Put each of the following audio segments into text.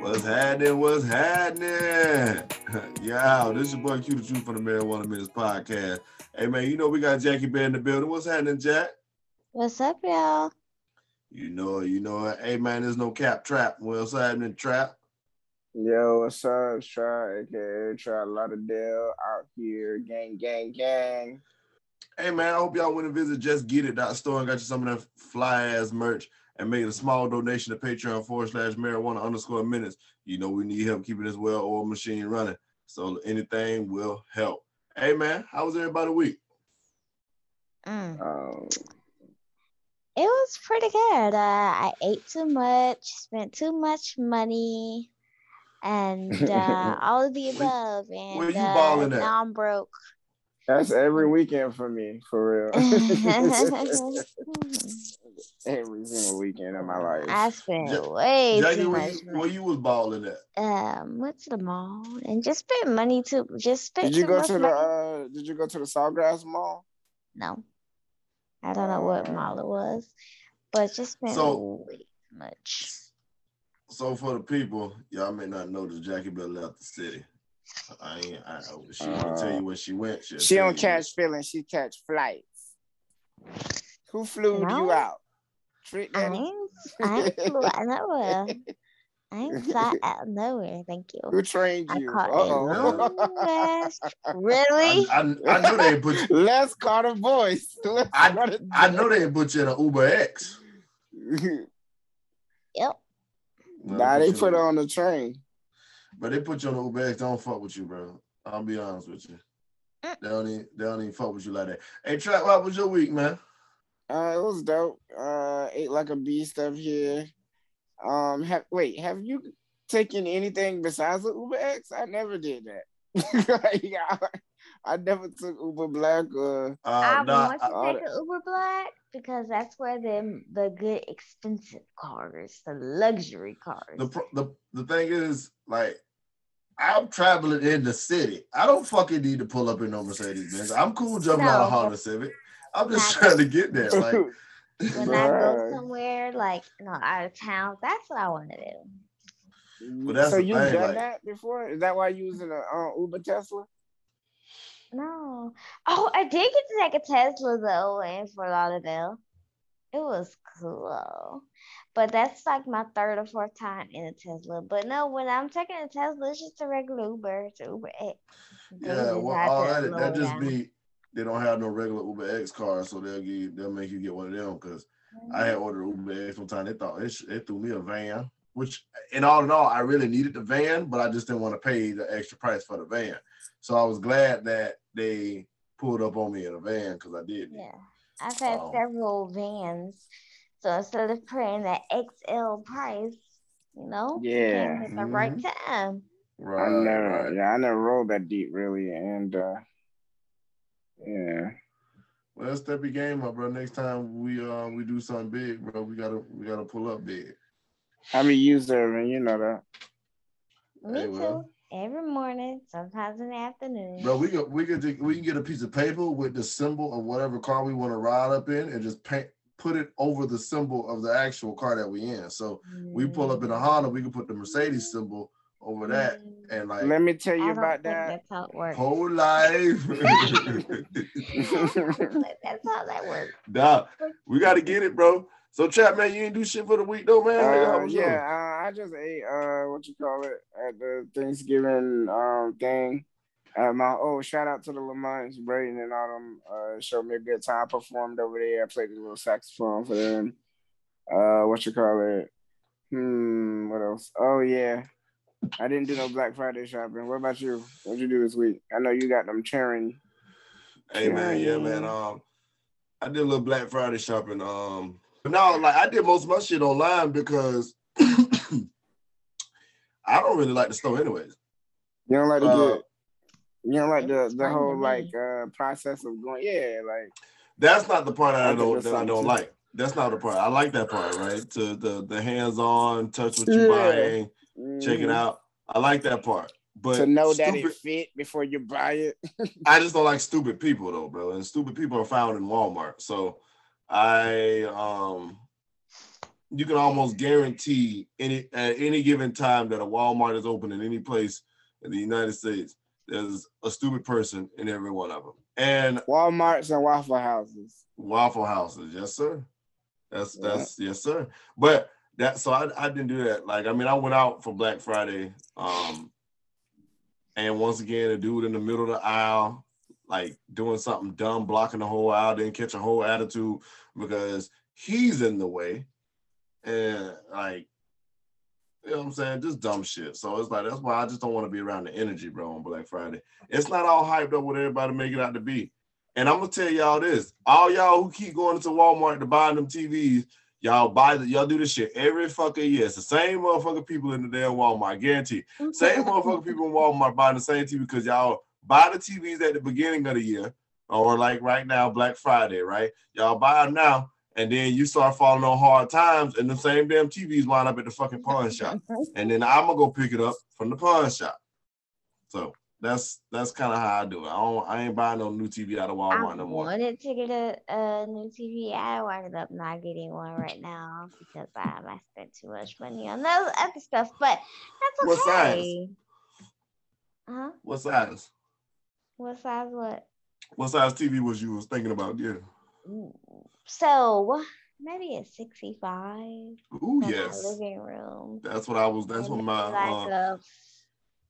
What's happening? What's happening? yeah, this is your boy Q the Truth from the Marijuana Minutes podcast. Hey man, you know we got Jackie Bear in the building. What's happening, Jack? What's up, y'all? You know, you know. Hey man, there's no cap trap. What's happening, trap? Yo, what's up? Try aka Try Lauderdale out here. Gang, gang, gang. Hey man, I hope y'all went and visit Just Get It store and got you some of that fly ass merch and made a small donation to Patreon forward slash marijuana underscore minutes. You know we need help keeping this well oiled machine running. So anything will help. Hey man, how was everybody week? Mm. Um, It was pretty good. Uh, I ate too much, spent too much money, and uh, all of the above. And where you uh, balling at? now I'm broke. that's every weekend for me, for real. every single weekend of my life. I spent Ja- way Jackie, too where much. you, where you was balling at? Um, went to the mall and just spent money too. Just spent Did you go much to the uh did you go to the Sawgrass Mall? No, I don't know what Uh, mall it was, but just spent So- way too much. So for the people, y'all may not know that Jackie Bell left the city. I ain't. I, she won't tell you where she went. She'll She tell don't catch feelings, she catch flights. Who flew No. you out? Trick I Daddy? ain't, I ain't flew out nowhere. I ain't fly out nowhere. Thank you. Who trained you? Uh-oh. long ass. Really? I, I, I know they put you. Let's call the voice. Let's I- I know they put you in an Uber X. down. Yep. nah, they put in- her on the train. But they put you on the Uber X. Don't fuck with you, bro. I'll be honest with you. Mm. They don't even, they don't even fuck with you like that. Hey, Trap, how was your week, man? Uh, it was dope. Uh, ate like a beast up here. Um, have, wait, have you taken anything besides the Uber X? I never did that. like, I, I never took Uber Black or Uh, I nah, want to take an Uber Black because that's where the the good expensive cars, the luxury cars. the, the the thing is, like, I'm traveling in the city. I don't fucking need to pull up in no Mercedes Benz. I'm cool jumping out of No. Honda Civic. I'm just Not- trying to get there. Like, when I go somewhere like you know out of town, that's what I want to do. Well, that's so you've thing, done like- that before? Is that why you using a uh, Uber Tesla? No. Oh, I did get to take a Tesla though in Fort Lauderdale. It was cool. But that's like my third or fourth time in a Tesla. But no, when I'm taking a Tesla, it's just a regular Uber. It's Uber X. Yeah, just well, all that lower that just be they don't have no regular Uber X cars, so they'll give you, they'll make you get one of them. Because I had ordered Uber X one time. They thought it, sh- it threw me a van, which in all in all, I really needed the van, but I just didn't want to pay the extra price for the van. So I was glad that they pulled up on me in a van because I did. need. Yeah. I've had Oh. several vans. So instead of paying that XL price, you know, Yeah. at the right time. Right, I never, right. yeah, I never rolled that deep really, and uh, yeah, Well, step your game up, bro. Next time we uh we do something big, bro, we gotta we gotta pull up big. I'm a user, and you know that. Me Hey, too. well. Every morning, sometimes in the afternoon. Bro, we could we could do- we can get a piece of paper with the symbol of whatever car we want to ride up in, and just paint put it over the symbol of the actual car that we in. So we pull up in a Honda, we can put the Mercedes symbol over that, Mm, and like Let me tell you don't about that. that's how it works. whole life. that's how that works. nah, we got to get it, bro. So, chat man, you ain't do shit for the week though, man. Uh, was yeah, uh, I just ate uh, what you call it at the Thanksgiving um thing. Uh, my oh, shout out to the Lamonts, Braden and all them. Uh, showed me a good time. I performed over there. I played a little saxophone for them. Uh, what you call it? Hmm, what else? Oh yeah, I didn't do no Black Friday shopping. What about you? What'd you do this week? I know you got them cheering. Hey man, yeah, man. Um, I did a little Black Friday shopping. Um, but now like I did most of my shit online because I don't really like the store anyways. You don't like to Uh, get. You don't like the the whole like uh process of going. Yeah, like. That's not the part that I I don't that I don't too. like. That's not the part. I like that part, right? To the the hands on, touch what you're Yeah. buying, check it Mhm. out. I like that part. But to know that it fit before you buy it. I just don't like stupid people though, bro. And stupid people are found in Walmart. So I um you can almost guarantee any at any given time that a Walmart is open in any place in the United States, there's a stupid person in every one of them. And Walmarts and Waffle Houses. Waffle Houses, yes, sir. That's that's yeah. yes, sir. But that so I, I didn't do that. Like I mean, I went out for Black Friday. Um and once again, a dude in the middle of the aisle, like doing something dumb, blocking the whole aisle, didn't catch a whole attitude because he's in the way. And like, you know what I'm saying? Just dumb shit. So it's like that's why I just don't want to be around the energy, bro, on Black Friday. It's not all hyped up with everybody make it out to be. And I'm gonna tell y'all this: all y'all who keep going to Walmart to buy them TVs, y'all buy the y'all do this shit every fucking year. It's the same motherfucking people in the damn Walmart, I guarantee. Same motherfucking people in Walmart buying the same TV because y'all buy the TVs at the beginning of the year, or like right now, Black Friday, right? Y'all buy them now, and then you start falling on hard times, and the same damn TVs wind up at the fucking pawn shop, and then I'm gonna go pick it up from the pawn shop. So that's that's kind of how I do it. I don't I ain't buying no new TV out of Walmart I no more. I wanted to get a, a new TV. I ended up not getting one right now because I, I spent too much money on those other stuff. But that's What size? Huh? What size? What size? What? What size TV was you was thinking about getting? So maybe a 65 Ooh, yes. living room. That's what I was. That's what my. like Uh,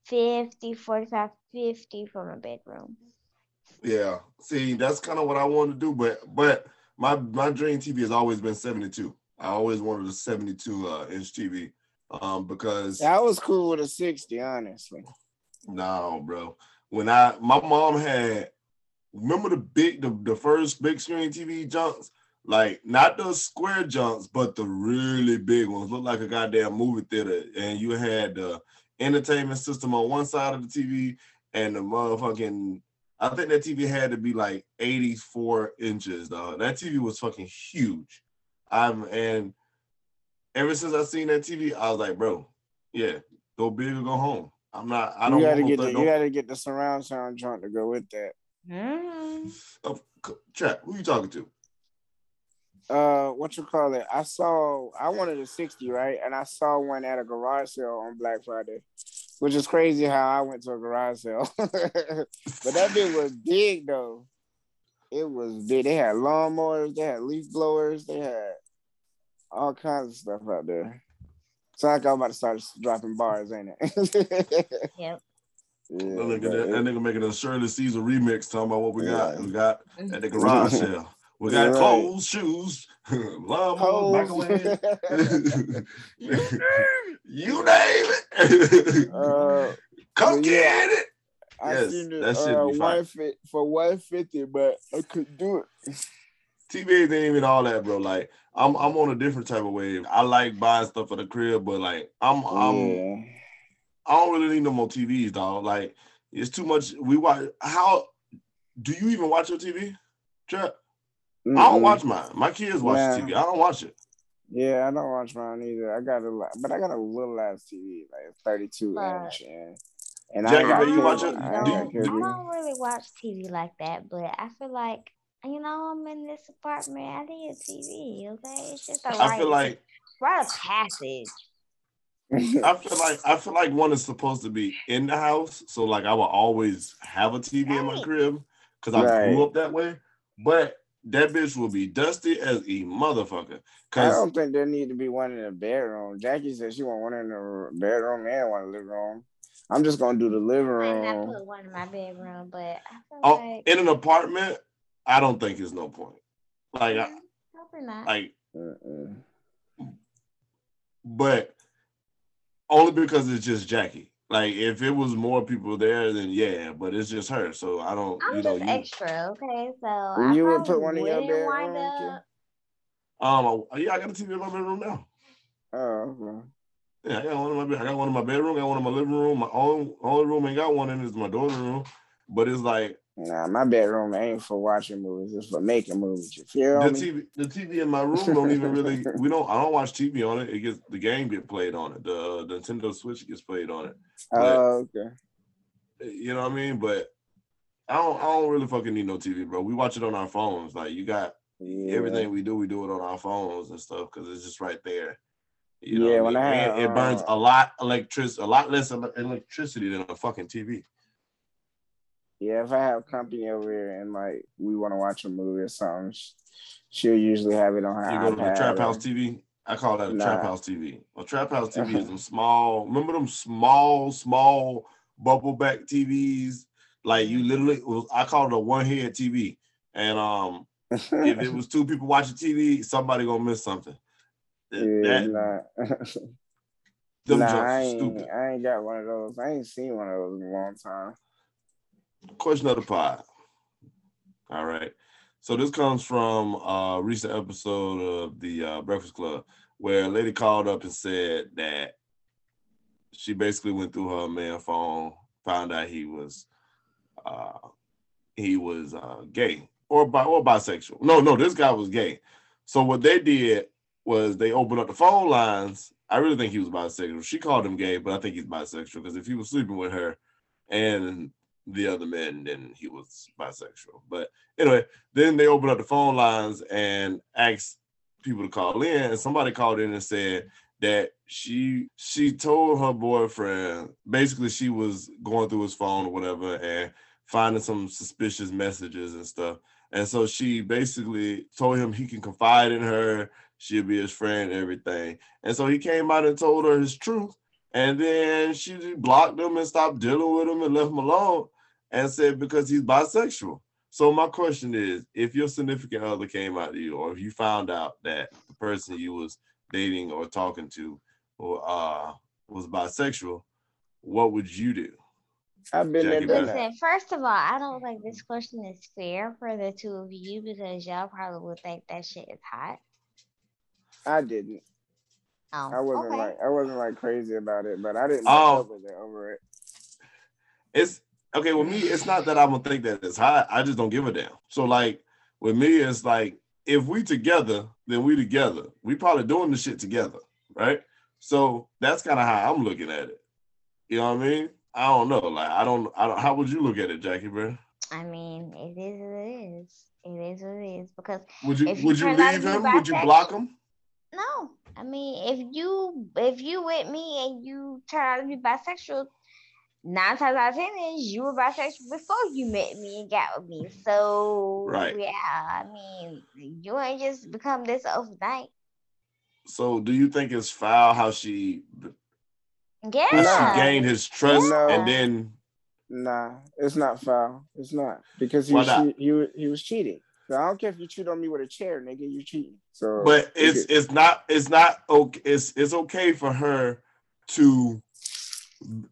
50, 45, 50 for my bedroom. yeah. See, that's kind of what I wanted to do, but but my my dream TV has always been 72. I always wanted a 72 uh, inch TV, um, because I was cool with a 60, honestly. no, bro. When I my mom had, remember the big the, the first big screen TV junks, like not the square junks, but the really big ones, looked like a goddamn movie theater, and you had the entertainment system on one side of the TV and the motherfucking. I think that TV had to be like 84 inches, dog. That TV was fucking huge. I'm and ever since I seen that TV, I was like, bro, yeah, go big or go home. I'm not. I don't you gotta get the, third- you gotta get the surround sound joint to go with that. Mm. Oh, c- chat. Who you talking to? Uh, what you call it? I saw I wanted a 60, right? And I saw one at a garage sale on Black Friday, which is crazy how I went to a garage sale. but that bit was big though. It was big. They had lawnmowers, they had leaf blowers, they had all kinds of stuff out there. So like I'm about to start dropping bars, ain't it? Yep. Yeah, That nigga, but that, that nigga making a Shirley Caesar remix talking about what we got. Yeah. We got at the garage sale. We got right. clothes, shoes, lawnmowers, Hoes. microwave. you name it. uh, Come get yeah. it. I Yes, seen it that uh, one fit for one fifty, but I couldn't do it. TV ain't even all that, bro. Like I'm, I'm on a different type of wave. I like buying stuff for the crib, but like I'm, I'm, yeah. I don't really need no more TVs, dog. Like it's too much. We watch. How do you even watch your TV? Trap? I don't watch mine. My kids watch Nah. TV. I don't watch it. Yeah, I don't watch mine either. I got a lot, but I got a little ass TV, like thirty two But- inch, and and Jackie, I do you got watch cable. it? I Do got you- I cable. don't really watch TV like that, but I feel like you know I'm in this apartment. I need a TV. Okay, it's just a I right, feel like rite of passage. I feel like I feel like one is supposed to be in the house, so like I will always have a TV in my crib because I Right. grew up that way. But that bitch will be dusty as a motherfucker. I don't think there need to be one in the bedroom. Jackie said she want one in the bedroom and one in the living room. I'm just gonna do the living room. I might not put one in my bedroom, but I feel oh, like in an apartment, I don't think it's no point. Like, I, Mm, probably not. like, Mm-mm. but only because it's just Jackie. Like, if it was more people there, then yeah, but it's just her. So I don't, I'm you know, just you, extra, okay? So You would put one in your bedroom, um, yeah, I got a TV in my bedroom now. Oh, okay. Yeah, I got one in my bed. I got one in my bedroom. I Got one in my living room. My own only room ain't got one in is my daughter's room. But it's like Nah, my bedroom ain't for watching movies. It's for making movies. You feel the me? TV. The TV in my room don't even really. We don't. I don't watch TV on it. It gets the game get played on it. The, the Nintendo Switch gets played on it. Oh, okay. You know what I mean? But I don't. I don't really fucking need no TV, bro. We watch it on our phones. Like you got Yeah. everything we do, we do it on our phones and stuff because it's just right there. You know, Yeah, when I mean? I had, it burns uh, a lot electric, a lot less electricity than a fucking TV. Yeah, if I have company over here and like we want to watch a movie or something, sh- she'll usually have it on her You go to the trap house TV. I call that a trap house TV. A trap house TV is them small. Remember them small, small bubble back TVs? Like you literally, was, I call it a one head TV. And um, if it was two people watching TV, somebody gonna miss something. Yeah, that- nah. them nah, I ain't, stupid. I ain't got one of those. I ain't seen one of those in a long time. Question of the pod. All right. So this comes from a recent episode of the uh, Breakfast Club where a lady called up and said that she basically went through her man phone, found out he was uh he was uh gay or bi or bisexual. No, no, this guy was gay. So what they did was they opened up the phone lines. I really think he was bisexual. She called him gay, but I think he's bisexual because if he was sleeping with her and the other men, then he was bisexual. But anyway, then they opened up the phone lines and asked people to call in, and somebody called in and said that she she told her boyfriend basically she was going through his phone or whatever and finding some suspicious messages and stuff. And so she basically told him he can confide in her, she'll be his friend, and everything. And so he came out and told her his truth. And then she blocked him and stopped dealing with him and left him alone and said because he's bisexual. So my question is, if your significant other came out to you, or if you found out that the person you was dating or talking to or uh was bisexual, what would you do? I've been there, Jackie done Bear. that. Listen, first of all, I don't think this question is fair for the two of you because y'all probably would think that shit is hot. I didn't. Oh, I wasn't okay. like I wasn't like crazy about it, but I didn't Oh. break up over it. It's okay with me. It's not that I don't think that it's hot. I just don't give a damn. So like with me, it's like if we together, then we together. We probably doing the shit together, right? So that's kind of how I'm looking at it. You know what I mean? I don't know. Like I don't. I don't. How would you look at it, Jackie? Bro? I mean, it is what it is. It is what it is because Would you you would you turn out to leave him? Would you block him? no, I mean, if you if you with me and you turn out to be bisexual, nine times out of ten is you were bisexual before you met me and got with me. So Right. yeah, I mean, you ain't just become this overnight. So do you think it's foul how she Yeah. Nah. she gained his trust No. and then Nah, it's not foul. It's not because he Why was not? he he was cheating. So I don't care if you cheat on me with a chair, nigga. You cheating. So, but it's it's not it's not okay it's it's okay for her to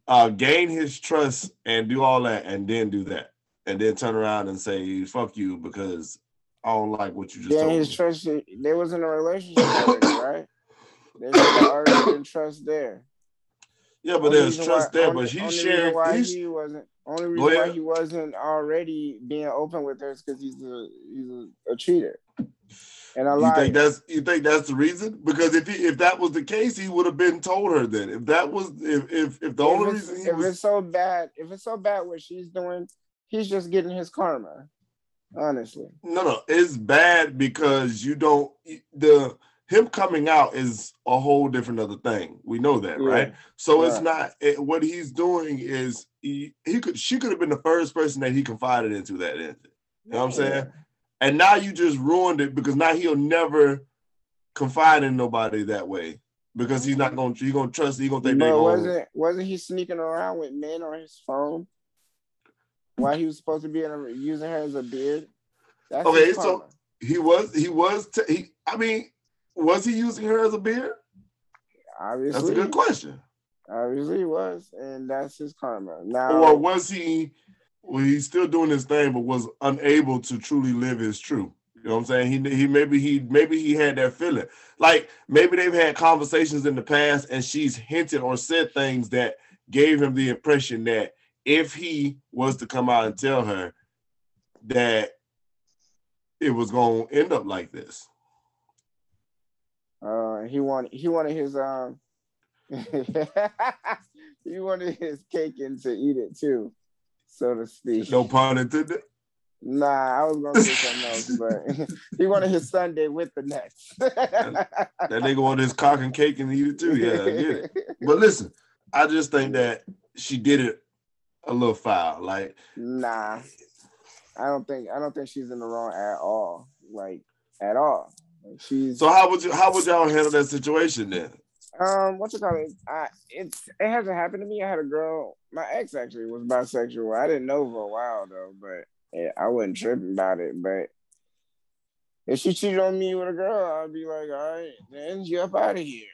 uh gain his trust and do all that and then do that and then turn around and say fuck you because I don't like what you just told his me. trust. They was in a relationship already, right? There's already been trust there. Yeah, but Only there's trust why- there, only- but reason sharing Why he's, he wasn't only reason why he wasn't already being open with her is because he's a he's a, a cheater and you think that's you think that's the reason? Because if he if that was the case, he would have been told her then. If that was if if, if the if only reason he if was it's so bad, if it's so bad what she's doing, he's just getting his karma. Honestly, No, no, it's bad because you don't the him coming out is a whole different other thing. We know that, Yeah. right? So it's not it, what he's doing is he, he could she could have been the first person that he confided into that. You know what I'm saying? And now you just ruined it because now he'll never confide in nobody that way because he's not gonna he's gonna trust he's gonna think But gonna wasn't wasn't he sneaking around with men on his phone while he was supposed to be in a, using her as a beard? That's Okay, so- he was he was t- he I mean was he using her as a beard? obviously, That's a good question. obviously he was, and that's his karma. Now, or was he well he's still doing his thing but was unable to truly live his truth. You know what i'm saying? He, he maybe he maybe he had that feeling. Like maybe they've had conversations in the past and she's hinted or said things that gave him the impression that if he was to come out and tell her that it was going to end up like this. Uh, he wanted he wanted his um, he wanted his cake and to eat it too, so to speak. no pun intended Nah, I was gonna say something else, but he wanted his Sunday with the Nets. that nigga wanted his cock and cake and eat it too. Yeah, I get it. But listen, I just think that she did it a little foul. Like, nah, I don't think I don't think she's in the wrong at all. Like at all. Like, she's so how would you how would y'all handle that situation then? Um, what you call it? I it's it hasn't happened to me. I had a girl, my ex actually was bisexual. I didn't know for a while though, but yeah, I wasn't tripping about it. But if she cheated on me with a girl, I'd be like, all right, then you up out of here.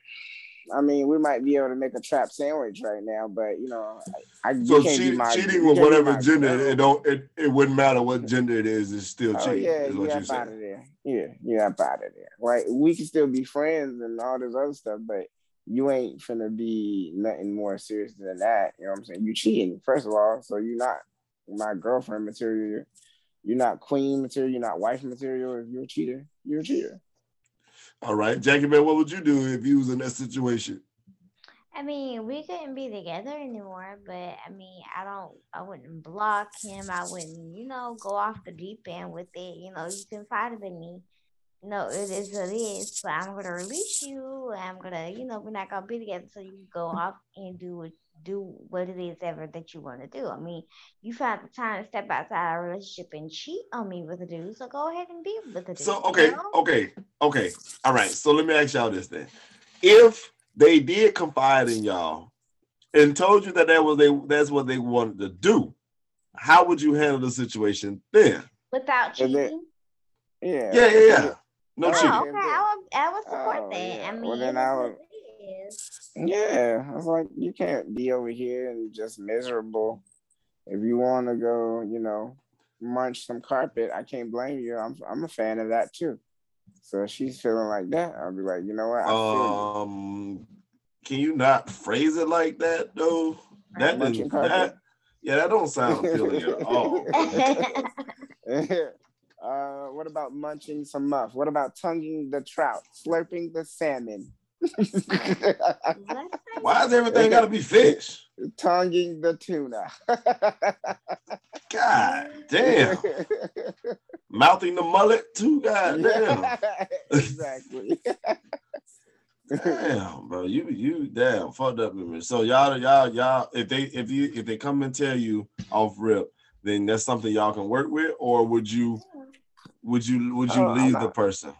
I mean, we might be able to make a trap sandwich right now, but you know, I, I so cheat, my, cheating with whatever gender it don't it, it wouldn't matter what gender it is, it's still oh, cheating. Yeah, you up out of there. Yeah, you up out of there. Right? We can still be friends and all this other stuff, but you ain't finna be nothing more serious than that. You know what I'm saying? You cheating, first of all, so you're not my girlfriend material. You're not queen material. You're not wife material. If you're a cheater, you're a cheater. All right, Jackie man, what would you do if you was in that situation? I mean, we couldn't be together anymore, but I mean, I don't, I wouldn't block him. I wouldn't, you know, go off the deep end with it. You know, you can confided in me no, it is what it is. But I'm gonna release you. I'm gonna, you know, we're not gonna be together. So you go off and do what do what it is ever that you want to do. I mean, you found the time to step outside our relationship and cheat on me with a dude. So go ahead and be with the dude. So okay, you know? okay, okay. All right. So let me ask y'all this then. If they did confide in y'all and told you that that was they that's what they wanted to do, how would you handle the situation then? Without cheating? Yeah. Yeah, yeah, yeah. No oh, cheating. Okay, I would, I would support oh, that. Yeah. I mean, well, then I would. Yeah, I was like, you can't be over here and just miserable. If you want to go, you know, munch some carpet, I can't blame you. I'm, I'm a fan of that too. So she's feeling like that. I'll be like, you know what? I um, can you not phrase it like that though? That didn't, that, yeah, that don't sound appealing at all. What about munching some muff? What about tonguing the trout, slurping the salmon? Why is everything got to be fish? Tonguing the tuna. God damn. Mouthing the mullet too. God damn. exactly. damn, bro. You you damn fucked up with me. So y'all y'all y'all if they if you if they come and tell you off rip, then that's something y'all can work with, or would you would you would you oh, leave the person?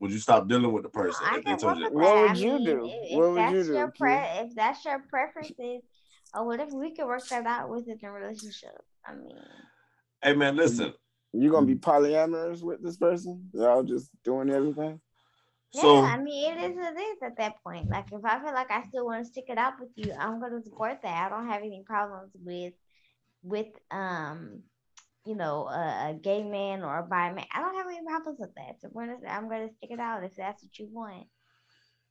Would you stop dealing with the person if they told you? What would you do? If, what would you do? Your pre- if that's your preferences, or whatever, we could work that out within the relationship. I mean, hey man, listen. You gonna be polyamorous with this person? Y'all just doing everything? So, yeah, I mean, it is what it is at that point. Like, if I feel like I still want to stick it out with you, I'm gonna support that. I don't have any problems with with um you know, a, a, gay man or a bi man. I don't have any problems with that. So gonna, I'm gonna stick it out if that's what you want.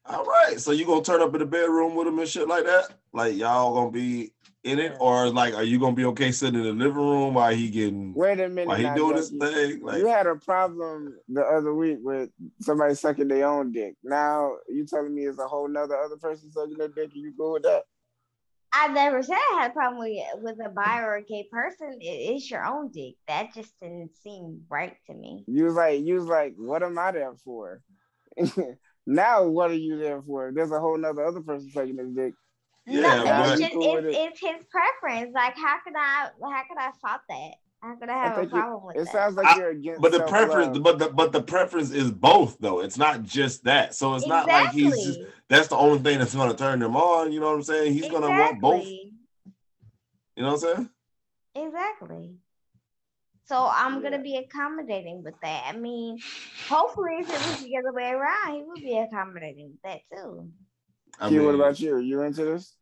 All right. So you gonna turn up in the bedroom with him and shit like that? Like y'all gonna be in it, or like are you gonna be okay sitting in the living room while he getting wait a minute while he doing this thing? Like you had a problem the other week with somebody sucking their own dick. Now you telling me it's a whole nother other person sucking their dick, and you go with that? I never said I had a problem with with a bi or a gay person. It, it's your own dick. That just didn't seem right to me. You was like, you was like, what am I there for? now, what are you there for? There's a whole nother other person taking his dick. Yeah, no, it's, just, it's, it. it's his preference. Like, how could I? How could I fault that? How could I have I a problem it, with it that? sounds like you're against. But the preference, but the but the preference is both though. It's not just that. So it's exactly. not like he's just that's the only thing that's gonna turn him on. You know what I'm saying? He's exactly. gonna want both. You know what I'm saying? Exactly. So I'm gonna be accommodating with that. I mean, hopefully if it was the other way around, he would be accommodating with that too. I mean, what about you? Are you into this?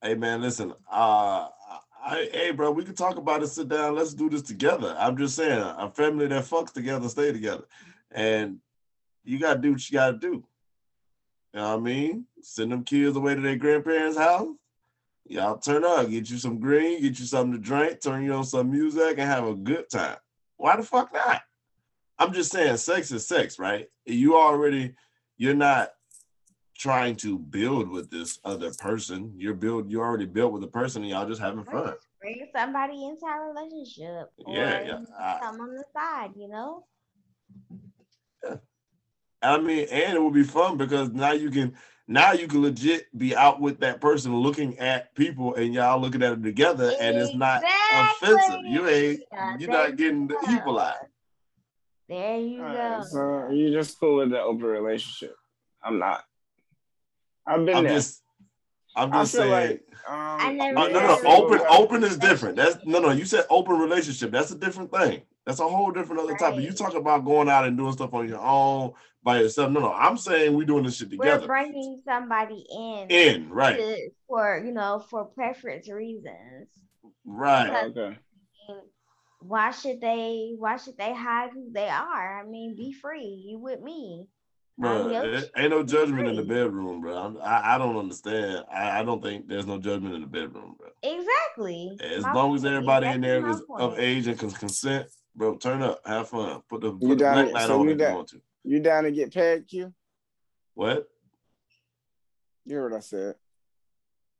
Hey man, listen. Uh I, hey, bro, we can talk about it. Sit down. Let's do this together. I'm just saying, a family that fucks together stay together, and you gotta do what you gotta do. You know what I mean? Send them kids away to their grandparents' house. Y'all turn up, get you some green, get you something to drink, turn you on some music, and have a good time. Why the fuck not? I'm just saying, sex is sex, right? You already, you're not trying to build with this other person. You're build you already built with a person and y'all just having fun. Bring somebody into a relationship. Or Yeah, yeah. I- Come on the side, you know. I mean, and it will be fun because now you can now you can legit be out with that person looking at people and y'all looking at them together and it's not offensive. You ain't Yeah, you're not getting the you evil eye. There you Alright, go. so you're just cool with the open relationship. I'm not. I've been I'm there. just I'm just feel saying like um, I never Uh, being no, no, open, open is different. That's no, no. You said open relationship. That's a different thing. That's a whole different other topic. You talk about going out and doing stuff on your own by yourself. No, no. I'm saying we're doing this shit together. We're together. bringing somebody in, In right, to- for you know for preference reasons. right. Okay. And Why should they? Why should they hide who they are? I mean, be free. You with me? Bro, it ain't no judgment in the bedroom, bro. I'm- I, I don't understand. I, I don't think there's no judgment in the bedroom, bro. Exactly. As My long as everybody in Exactly there my is of age and can consent, bro, turn up, have fun, put the, You put the down- black light so on you if you want to. You down to get pegged, Q? What? You heard what I said.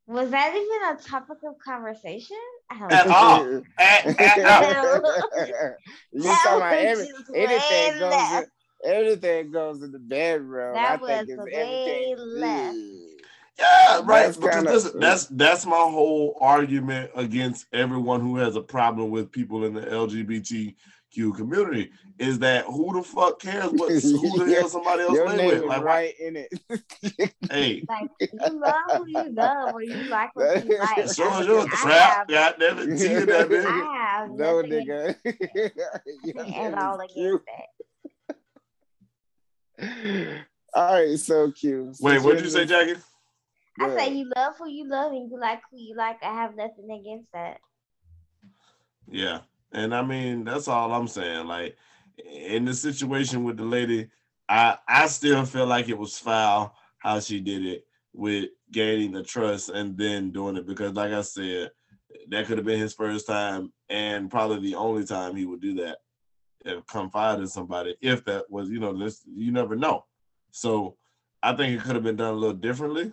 Was that even a topic of conversation? At all. At, at all. you talking about every, anything goes left. in, everything goes in the bedroom. That I think was it's way everything. left. Yeah, right. That's because kinda- listen, uh, that's that's my whole argument against everyone who has a problem with people in the LGBTQ community is that who the fuck cares what who the hell somebody else Your lay name with? is Like, why- right in it. hey, Like you love who you love, or you like what you like. sure, I sure, mean, I trap, have- goddamn it, that bitch. I have no, nigga. Your at all is against that. Q. All right, so Q. Wait, what'd you're say, Jackie? I the- say you love who you love and you like who you like. I have nothing against that. Yeah. And I mean, that's all I'm saying. Like in the situation with the lady, I I still feel like it was foul how she did it with gaining the trust and then doing it because like I said, that could have been his first time and probably the only time he would do that. Confide in somebody, if that was, you know, this you never know. So I think it could have been done a little differently.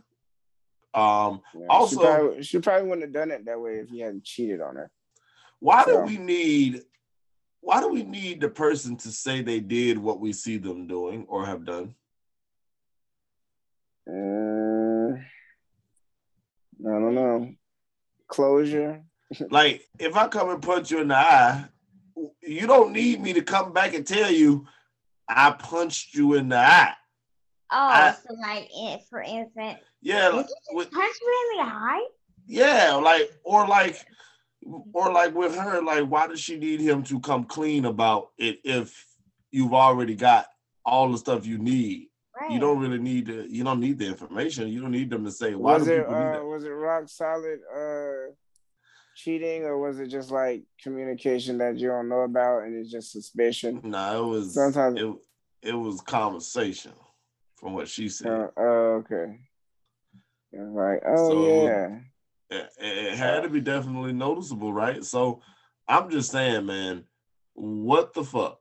Um, Yeah, Also- she probably, she probably wouldn't have done it that way if he hadn't cheated on her. Why do we need why do we need the person to say they did what we see them doing or have done? Uh, I don't know. Closure. Like if I come and punch you in the eye, you don't need me to come back and tell you I punched you in the eye. Oh, I- so like in, for instance, Yeah, did like, you with, punch me in the eye? yeah, like or like or like with her, like why does she need him to come clean about it if you've already got all the stuff you need? Right. You don't really need to. You don't need the information. You don't need them to say why was do it people need uh, that. was it rock solid uh cheating or was it just like communication that you don't know about and it's just suspicion? No, it was Sometimes- it, it was conversation from what she said. Uh, oh, okay. Yeah, like, oh So- yeah. it, it had to be definitely noticeable, right? So I'm just saying, man, what the fuck?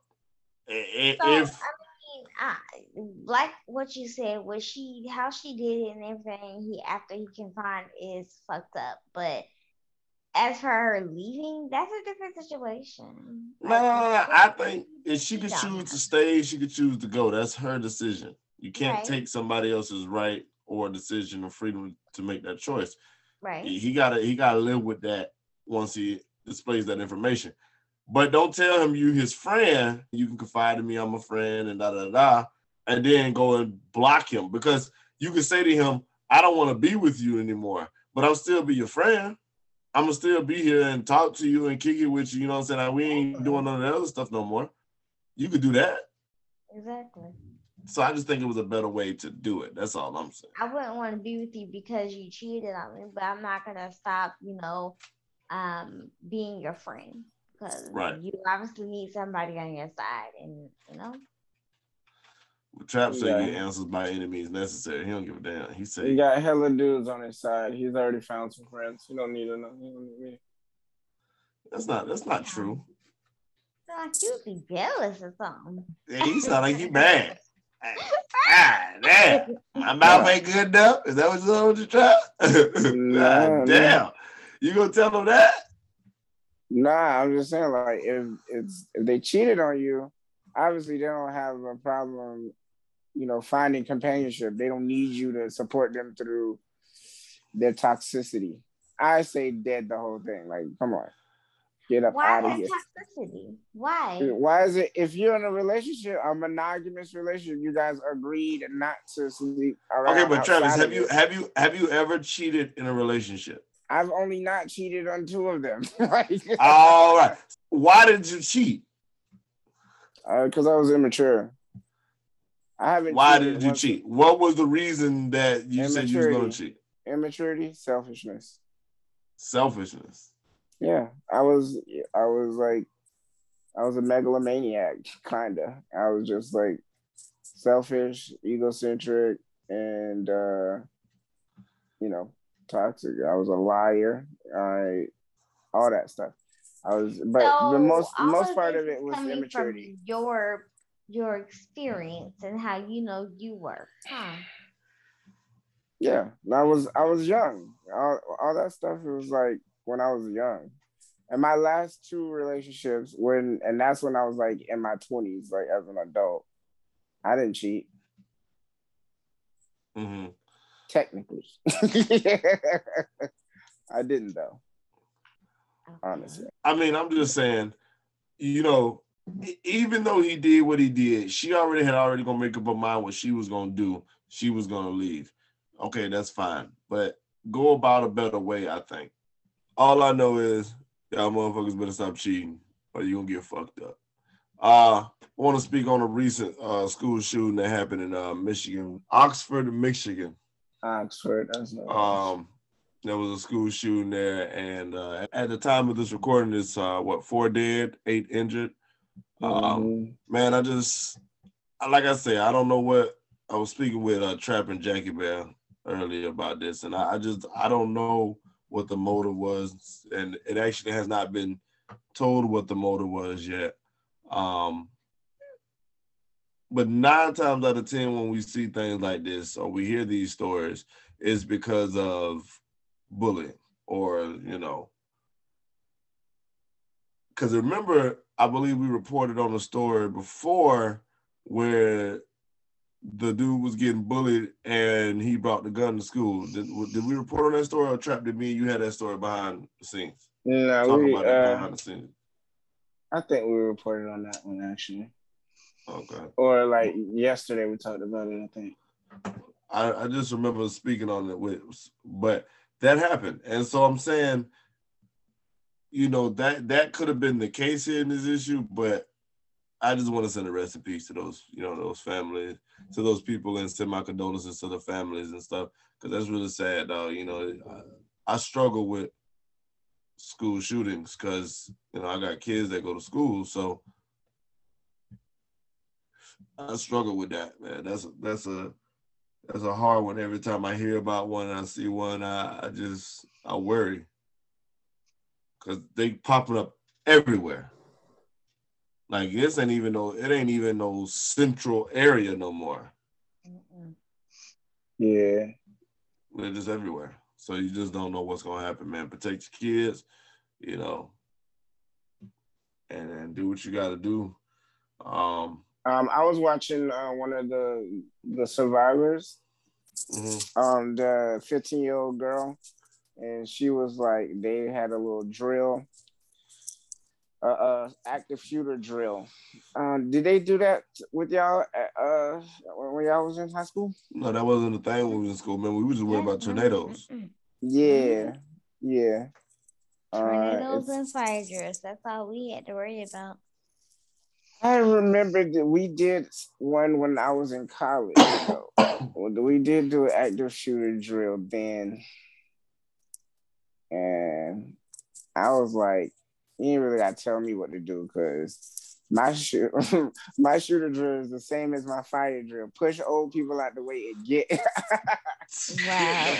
I- So, If I mean, I, like what you said, what she, how she did it and everything, he after he confined is fucked up. But as for her leaving, that's a different situation. no, I think if she could choose to stay, she could choose to go. That's her decision. You can't Right. take somebody else's right or decision or freedom to make that choice. right. he gotta he gotta live with that once he displays that information. But don't tell him you his friend. You can confide in me. I'm a friend, and da da da, and then go and block him because you can say to him, "I don't want to be with you anymore, but I'll still be your friend. I'm gonna still be here and talk to you and kick it with you. You know what I'm saying? Like, we ain't doing none of that other stuff no more. You could do that. Exactly. So I just think it was a better way to do it. That's all I'm saying. I wouldn't want to be with you because you cheated on me, but I'm not gonna stop, you know, um, being your friend because Right. you obviously need somebody on your side, and you know, Trap say Yeah. get answers by any means necessary. He don't give a damn. He said He got hella dudes on his side. He's already found some friends. He don't need another. He don't need me. That's not that's not true. so like you be jealous or something. Yeah, he sound like he mad. Ah, damn. My mouth ain't good enough. Is that what you're with your trap? Nah, God damn. You gonna tell him that? Nah, I'm just saying, like, if it's if they cheated on you, obviously they don't have a problem, you know, finding companionship. They don't need you to support them through their toxicity. I say dead the whole thing. Like, come on. Get up Why out of that here. toxicity? Why? Why is it if you're in a relationship, a monogamous relationship, you guys agreed not to sleep around? Okay, but Travis, have you have you have you ever cheated in a relationship? I've only not cheated on two of them. like, All right. Why did you cheat? because Uh, I was immature. I haven't. Why did you once- cheat? What was the reason that you said you was gonna cheat? Immaturity, selfishness. Selfishness. Yeah, I was. I was like, I was a megalomaniac, kinda. I was just like selfish, egocentric, and uh, you know, toxic. I was a liar. I all that stuff. I was, but So, the most most part of it was coming from immaturity. Your your experience and how you know you were. Huh. Yeah, I was I was young. All, all that stuff it was like when I was young. And my last two relationships when and that's when I was like in my 20s, like as an adult. I didn't cheat, hmm technically. I didn't though, honestly. I mean, I'm just saying, you know, even though he did what he did, she already had already gonna make up her mind what she was gonna do. She was gonna leave. Okay, that's fine. But go about a better way, I think. All I know is y'all motherfuckers better stop cheating or you're gonna get fucked up. Uh I want to speak on a recent uh school shooting that happened in uh Michigan, Oxford, Michigan. Oxford, that's not Um, there was a school shooting there, and uh, at the time of this recording, it's uh, what four dead, eight injured. Um, Mhm. man, I just like I say, I don't know what I was speaking with uh, Trap and Jackie Bear earlier about this, and I, I just I don't know what the motive was, and it actually has not been told what the motive was yet. Um, but nine times out of ten, when we see things like this or we hear these stories, it's because of bullying or you know. Because remember, I believe we reported on the story before where the dude was getting bullied and he brought the gun to school. Did, did we report on that story or Trap? Did me and you had that story behind the scenes? No, Talk we, about that uh, behind the scenes. I think we reported on that one actually. Okay. Or like yesterday we talked about it, I think. I, I just remember speaking on it with, but that happened, and so I'm saying, you know that that could have been the case here in this issue, but I just want to send a peace to those, you know, those families, to those people, and send my condolences to the families and stuff, because that's really sad, though. You know, I, I struggle with school shootings because you know I got kids that go to school, so I struggle with that, man. That's that's a that's a hard one. Every time I hear about one I see one, I, I just I worry because they popping up everywhere. Like this ain't even no, it ain't even no central area no more. Mm-mm. Yeah. They're just everywhere. So you just don't know what's gonna happen, man. Protect your kids, you know, and, and do what you got to do. Um, Um, I was watching uh, one of the the survivors, mhm. um, the 15 year old girl, and she was like, they had a little drill, uh, uh active shooter drill. Um, did they do that with y'all at, uh when y'all was in high school? No, that wasn't the thing when we was in school, man. We was just worried about tornadoes. Yeah, yeah. Uh, Tornadoes it's- and fire drills. That's all we had to worry about. I remember that we did one when I was in college. though. we did do an active shooter drill then, and I was like, "You ain't really got to tell me what to do because my shoot my shooter drill is the same as my fire drill. Push old people out the way and get Wow.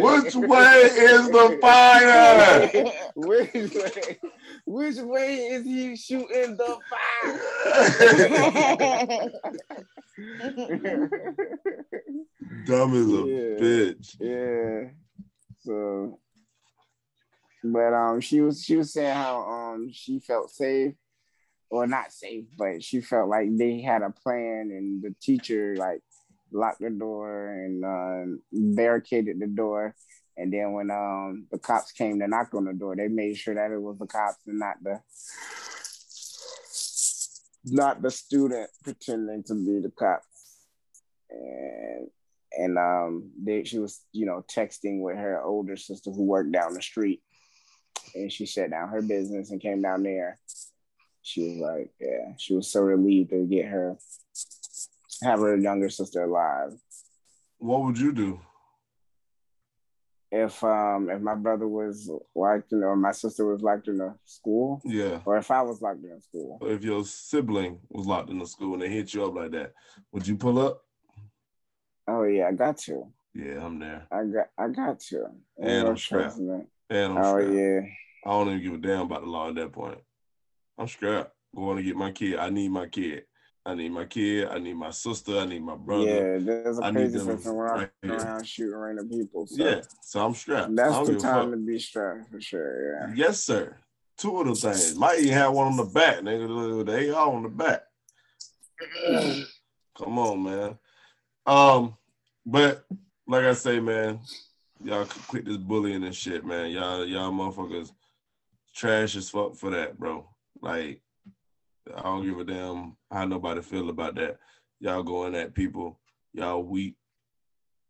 Which way is the fire? which way? Which way is he shooting the fire? Dumb as a Yeah. bitch. yeah. So But um, she was she was saying how um she felt safe, or not safe, but she felt like they had a plan, and the teacher like locked the door and uh, barricaded the door. And then when um the cops came to knock on the door, they made sure that it was the cops and not the not the student pretending to be the cops. And and um they she was you know texting with her older sister who worked down the street and she shut down her business and came down there she was like yeah she was so relieved to get her have her younger sister alive What would you do? if um if my brother was locked in or my sister was locked in a school Yeah. or if i was locked in a school If your sibling was locked in the school and they hit you up like that, would you pull up? oh yeah i got to Yeah, I'm there. i got i got to And I'm man. And I'm oh strapped. yeah I don't even give a damn about the law at that point. I'm strapped. Going to get my kid. I need my kid. I need my kid. I need my sister. I need my brother. Yeah, there's a I need crazy them person walking right here. around shooting random people. So Yeah. So I'm strapped. That's the time to be strapped for sure. Yeah. Yes, sir. Two of them things. Might even have one on the back, nigga. They all on the back. Come on, man. Um, but like I say, man, y'all quit this bullying and shit, man. Y'all, y'all motherfuckers trash as fuck for that, bro. Like, I don't give a damn how nobody feel about that. Y'all going at people, y'all weak.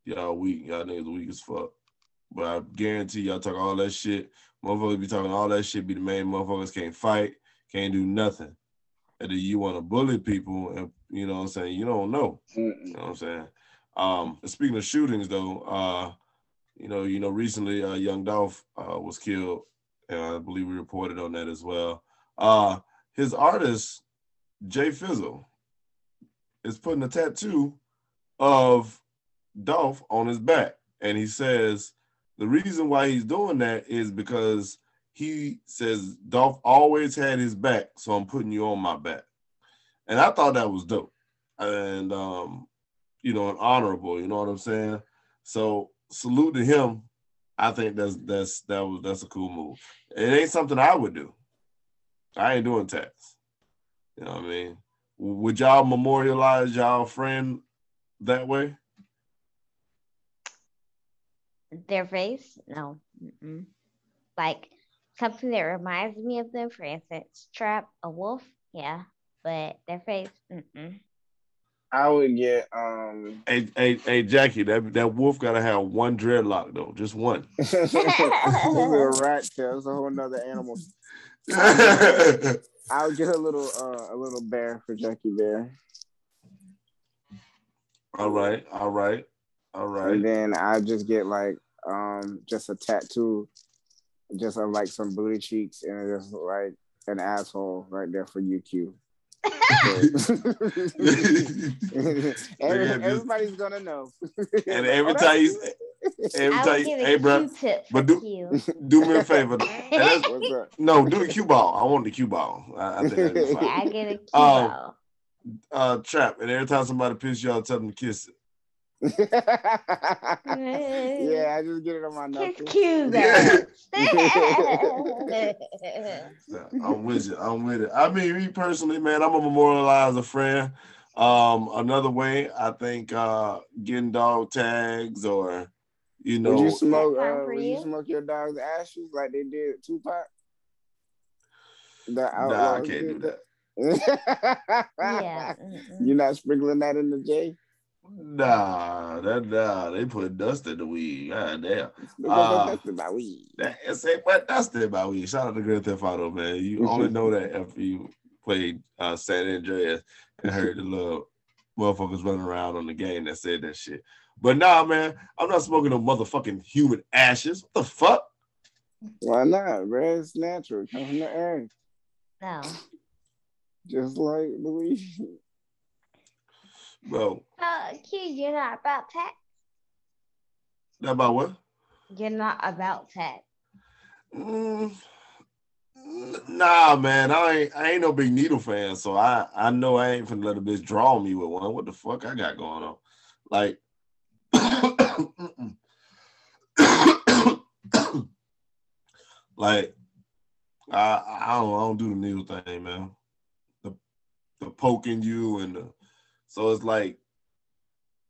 Y'all weak. Y'all niggas weak as fuck. But I guarantee y'all talk all that shit. Motherfuckers be talking all that shit, be the main motherfuckers can't fight, can't do nothing. And then you want to bully people, and you know what I'm saying? You don't know. You know what I'm saying? Um, speaking of shootings, though, uh, you know, you know, recently, uh, Young Dolph uh, was killed, and I believe we reported on that as well. Uh, his artist, Jay Fizzle, is putting a tattoo of Dolph on his back, and he says the reason why he's doing that is because he says Dolph always had his back, so I'm putting you on my back, and I thought that was dope, and um, you know, and honorable. You know what I'm saying? So salute to him. I think that's that's that was that's a cool move. It ain't something I would do. I ain't doing tax. You know what I mean? Would y'all memorialize y'all friend that way? Their face? No. Mm-mm. Like something that reminds me of them, for instance, trap a wolf. Yeah, but their face. Mm-mm. I would get um Hey, hey, hey, Jackie, that that wolf gotta have one dreadlock though, just one. a rat tail. It's a whole nother animal. I would get a little uh a little bear for Jackie Bear. All right, all right, all right. And then I just get like um just a tattoo just of like some booty cheeks and just like an asshole right there for UQ. Every- just- everybody's gonna know. And every time you every time you, give hey a bro, but do- you. do me a favor. What's up? no, do the cue ball. I want the cue ball. I, I think that'd be fine. I get a Q. Um, ball. Uh, trap, and every time somebody pisses you off, tell them to kiss it. Yeah, I just get it on my Kiss knuckles. Q Yeah. I'm with you. I'm with it. I mean, me personally, man, I'm a memorialize a friend. Um, another way, I think uh getting dog tags or you know would you smoke? Uh, for would you you? smoke your dog's ashes like they did Tupac? The nah, I can't do that. yeah. You're not sprinkling that in the J. Nah, that nah, they put dust in the weed. God damn. Look Uh, at that about weed. That it's ain't but dust in my weed. Shout out to Grand Theft Auto, man. You only know that after you played uh San Andreas and heard the little motherfuckers running around on the game that said that shit. But nah, man, I'm not smoking no motherfucking human ashes. What the fuck? Why not, bro? It's natural. It comes from the earth, No. just like the Bro, Uh, Q, you're not about tax. Not about what? You're not about tax. Mm, nah, man, I ain't I ain't no big needle fan, so I I know I ain't finna let a bitch draw me with one. What the fuck I got going on? Like, Like I I don't I don't do the needle thing, man. The the poking you and the so it's like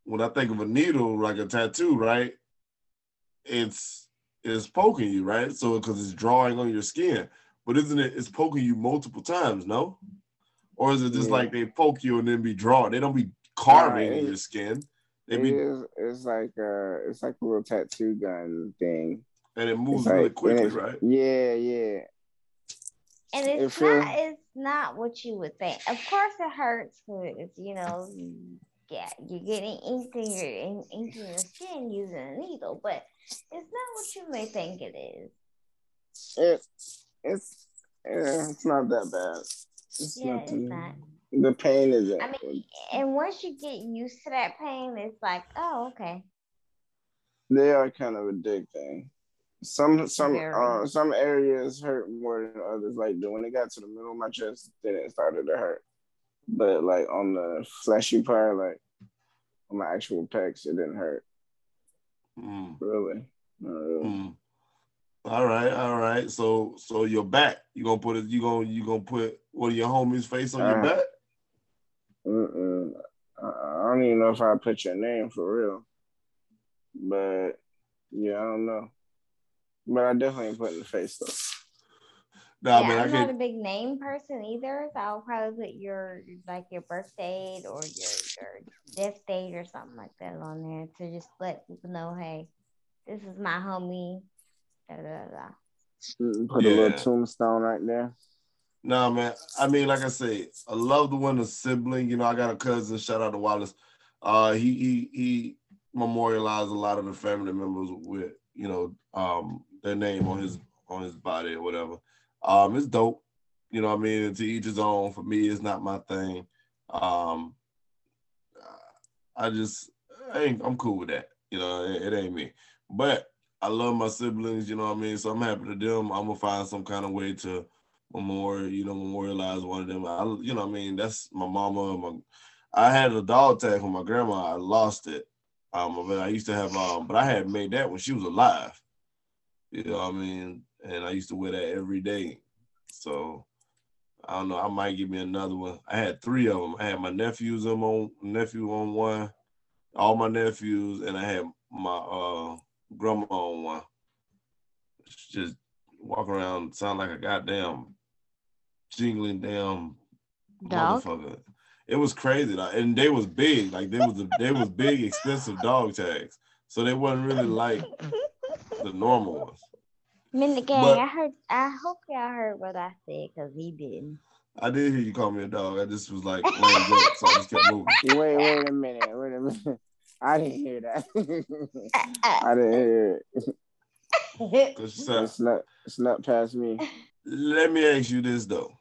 when I think of a needle like a tattoo, right? It's it's poking you, right? So because it's drawing on your skin, but isn't it? It's poking you multiple times, no? Or is it just Yeah. like they poke you and then be drawing? They don't be carving Nah, in it- your skin. They It be is, it's like uh it's like a little tattoo gun thing. and it moves It's really like- quickly, right? Yeah, yeah. And It it's not it's not what you would think. Of course it hurts because you know yeah, you're getting ink in your in, ink in your skin using a needle, but it's not what you may think it is. It it's it's not that bad. It's Yeah, not it's not. The pain is I mean, and once you get used to that pain, it's like, oh, okay. they are kind of addicting. Some some uh, some areas hurt more than others. Like when it got to the middle of my chest, then it started to hurt. But like on the fleshy part, like on my actual pecs, it didn't hurt Mm, really. Not really. mm. All right, all right. So so your back, you gonna put it, you gonna you gonna put one of your homies' face on your Uh, back? Mm-mm. I I don't even know if I put your name for real. But yeah, I don't know. But I definitely put in the face though. Nah, yeah, man, I I'm not a can't. big name person either, so I'll probably put your like your birth date or your your death date or something like that on there to just let people know, hey, this is my homie. Da, da, da, da. Mm, Put a little tombstone right there. Nah, man. I mean, like I say, I love the one a sibling. You know, I got a cousin. Shout out to Wallace. Uh, he he he memorialized a lot of the family members with you know um their name on his on his body or whatever. Um, it's dope. You know, what I mean, to each his own. For me, it's not my thing. Um, I just I ain't, I'm cool with that. You know, it, it ain't me. But I love my siblings. You know what I mean. So I'm happy to them. I'm gonna find some kind of way to memorial, you know, memorialize one of them. I, you know, what I mean, that's my mama. My, I had a dog tag from my grandma. I lost it. Um, I used to have, um, but I had made that when she was alive. You know, what I mean, and I used to wear that every day. So I don't know. I might give me another one. I had three of them. I had my nephews on on nephew on one, all my nephews, and I had my uh grandma on one. Just walk around, sound like a goddamn jingling damn Dog. motherfucker. It was crazy, like, and they was big, like they was they was big, expensive dog tags. So they wasn't really like the normal ones. Minute gang, But- I heard. I hope y'all heard what I said because he didn't. I did hear you call me a dog. I just was like so I just kept moving. Wait, wait a minute. Wait a minute. I didn't hear that. I didn't hear it. Cause she said, It snuck, snuck past me. let me ask you this though.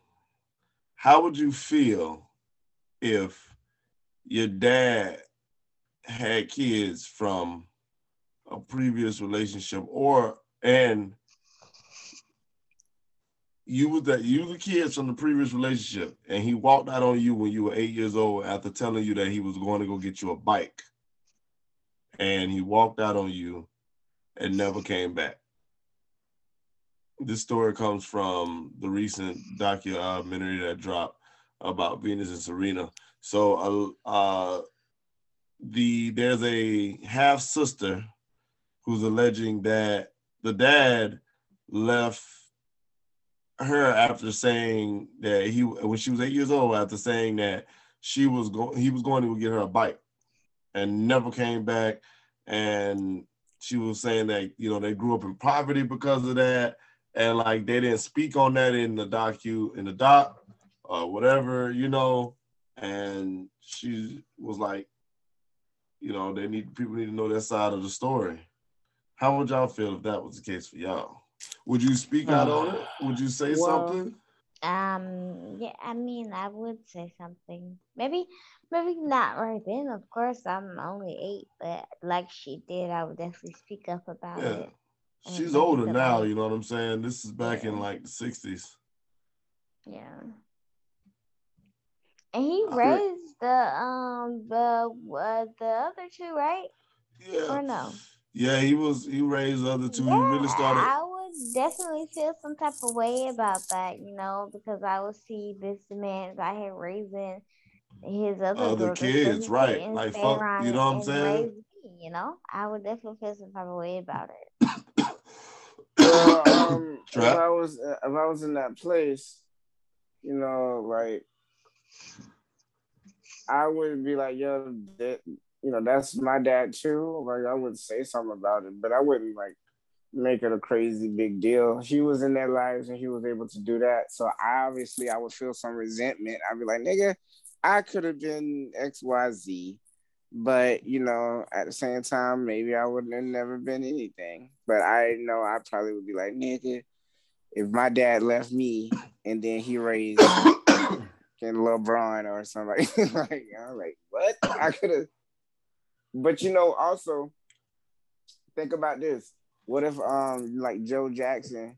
How would you feel if your dad had kids from a previous relationship or and you was that you the kids from the previous relationship and he walked out on you when you were eight years old after telling you that he was going to go get you a bike and he walked out on you and never came back this story comes from the recent documentary that dropped about Venus and Serena. So, uh, uh, the there's a half sister who's alleging that the dad left her after saying that he when she was eight years old after saying that she was going he was going to get her a bike and never came back and she was saying that you know they grew up in poverty because of that and like they didn't speak on that in the docu in the doc or whatever, you know. And she was like, you know, they need people need to know that side of the story. How would y'all feel if that was the case for y'all? Would you speak out on it? Would you say Well- something? Um, yeah, I mean, I would say something. Maybe, maybe not right then. Of course, I'm only eight, but like she did, I would definitely speak up about Yeah. it. She's older now, you know what I'm saying? This is back in like the 60s. Yeah. And he I- raised the um the uh, the other two, right? Yeah. Or no? Yeah, he was he raised the other two. yeah, he really started I would definitely feel some type of way about that, you know, because I would see this man out here raising his other, other kids, right? Like fuck, you know what I'm saying? Me, you know, I would definitely feel some type of way about it. well, um, if I was if I was in that place, you know, like I would be like, yo, that you know, that's my dad too. Like I would say something about it, but I wouldn't like make it a crazy big deal. He was in their lives and he was able to do that. So obviously I would feel some resentment. I'd be like, nigga, I could have been XYZ. But you know, at the same time, maybe I would have never been anything. But I know I probably would be like, nigga, if my dad left me and then he raised in LeBron or somebody like, I'm like, what? I could have. But you know, also think about this. What if um like Joe Jackson?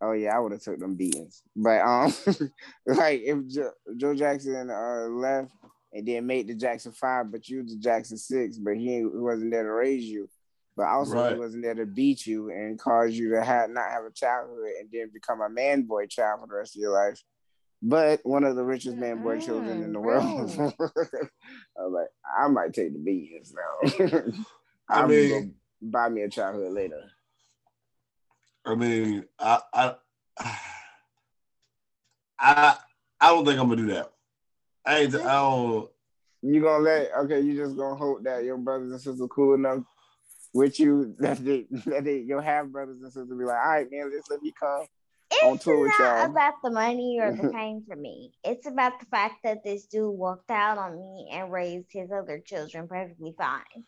Oh yeah, I would have took them beatings. But um like if jo- Joe Jackson uh left and then made the Jackson five, but you the Jackson six, but he, he wasn't there to raise you. But also right. he wasn't there to beat you and cause you to have not have a childhood and then become a man boy child for the rest of your life but one of the richest man boy children in the world. Mm-hmm. I was like, I might take the beans now. I mean, buy me a childhood later. I mean, I, I, I, I don't think I'm gonna do that. I ain't. I don't. You gonna let? Okay, you just gonna hope that your brothers and sisters cool enough with you that they that they your half brothers and sisters be like, all right, man, let's let me come it's not about the money or the fame for me. It's about the fact that this dude walked out on me and raised his other children perfectly fine.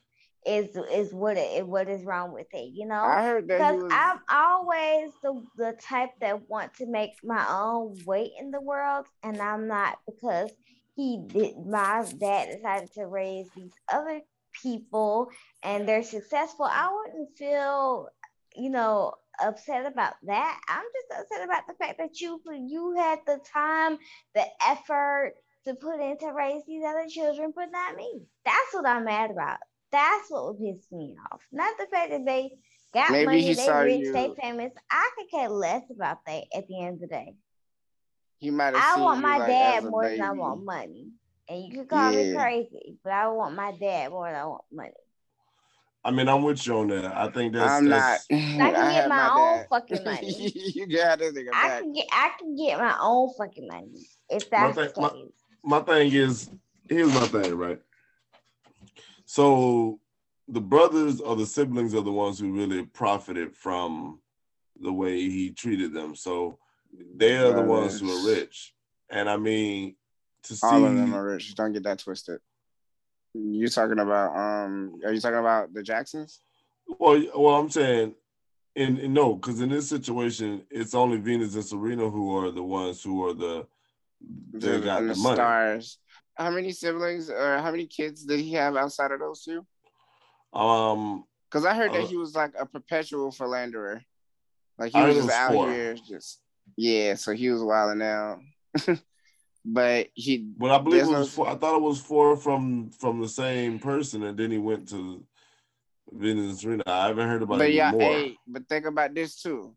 Is is what it what is wrong with it? You know, I heard that because was... I'm always the the type that want to make my own weight in the world, and I'm not because he did. My dad decided to raise these other people, and they're successful. I wouldn't feel, you know, upset about that. I'm just upset about the fact that you you had the time, the effort to put in to raise these other children, but not me. That's what I'm mad about. That's what would piss me off. Not the fact that they got Maybe money, they rich, you. they famous. I could care less about that at the end of the day. He might have I want my like dad more baby. than I want money. And you can call yeah. me crazy, but I want my dad more than I want money. I mean, I'm with you on that. I think that's. I'm that's, not. I can get my, my own dad. fucking money. you got this nigga I back. can get. I can get my own fucking money if that's my thing, the case. My, my thing is, here's my thing, right? So, the brothers or the siblings are the ones who really profited from the way he treated them. So, they are the ones who are rich, and I mean, to see all of them are rich. Don't get that twisted. You talking about um are you talking about the Jacksons? Well, well, I'm saying, in, in no, because in this situation, it's only Venus and Serena who are the ones who are the they the, got the, the money. stars. How many siblings or how many kids did he have outside of those two? Um, because I heard uh, that he was like a perpetual philanderer. Like he was just out four. here, just yeah. So he was wilding out. but he. But I believe it was. No, four, I thought it was four from from the same person, and then he went to Venus and Serena. I haven't heard about but it yeah. Hey, but think about this too.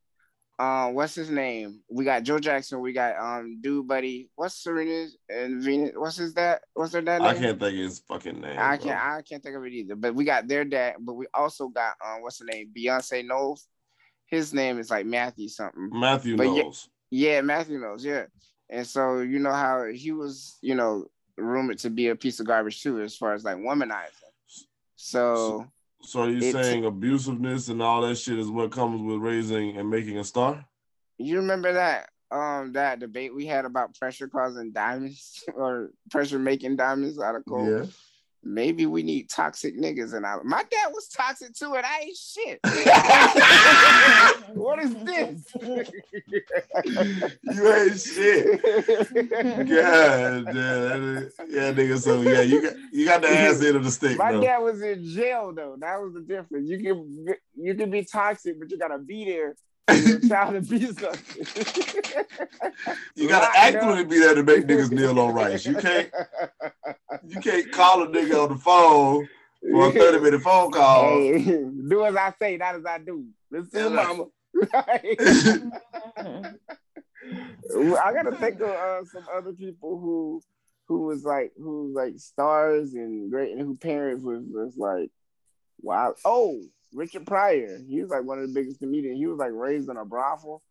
Um, what's his name? We got Joe Jackson. We got um, dude, buddy. What's Serena's and Venus? What's his dad? What's their dad? Name? I can't think of his fucking name. I can't. I can't think of it either. But we got their dad. But we also got um, what's the name? Beyonce Knowles. His name is like Matthew something. Matthew but Knowles. Yeah, yeah, Matthew Knowles. Yeah. And so you know how he was, you know, rumored to be a piece of garbage too, as far as like womanizing. So, so, are you saying abusiveness and all that shit is what comes with raising and making a star? You remember that um that debate we had about pressure causing diamonds or pressure making diamonds out of coal? Yeah maybe we need toxic niggas and I my dad was toxic too and I ain't shit. what is this? you ain't shit. God damn. Yeah, nigga. So yeah, you got you got the ass end of the stick. My though. dad was in jail though. That was the difference. You can you can be toxic, but you gotta be there you gotta actively be there to make niggas kneel on rice. You can't you can't call a nigga on the phone for a 30 minute phone call. Hey, do as I say, not as I do. Listen mama. I gotta think of uh, some other people who who was like who was like stars and great and who parents was was like wow. Oh, Richard Pryor. He was like one of the biggest comedians. He was like raised in a brothel.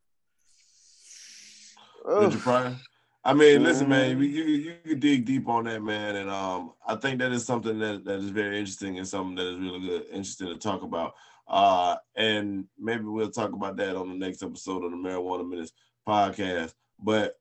Richard Pryor. I mean, listen, man, you you can dig deep on that, man, and um, I think that is something that, that is very interesting and something that is really good, interesting to talk about. Uh, and maybe we'll talk about that on the next episode of the Marijuana Minutes podcast. But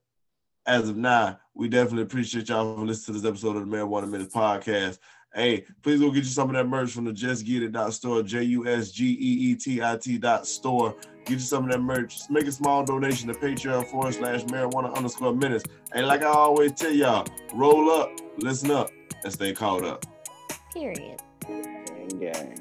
as of now, we definitely appreciate y'all for listening to this episode of the Marijuana Minutes podcast. Hey, please go get you some of that merch from the Just Get It store, J U S G E E T I T dot store. Get you some of that merch. Just make a small donation to Patreon forward slash marijuana underscore minutes. And like I always tell y'all, roll up, listen up, and stay caught up. Period. Gang, gang.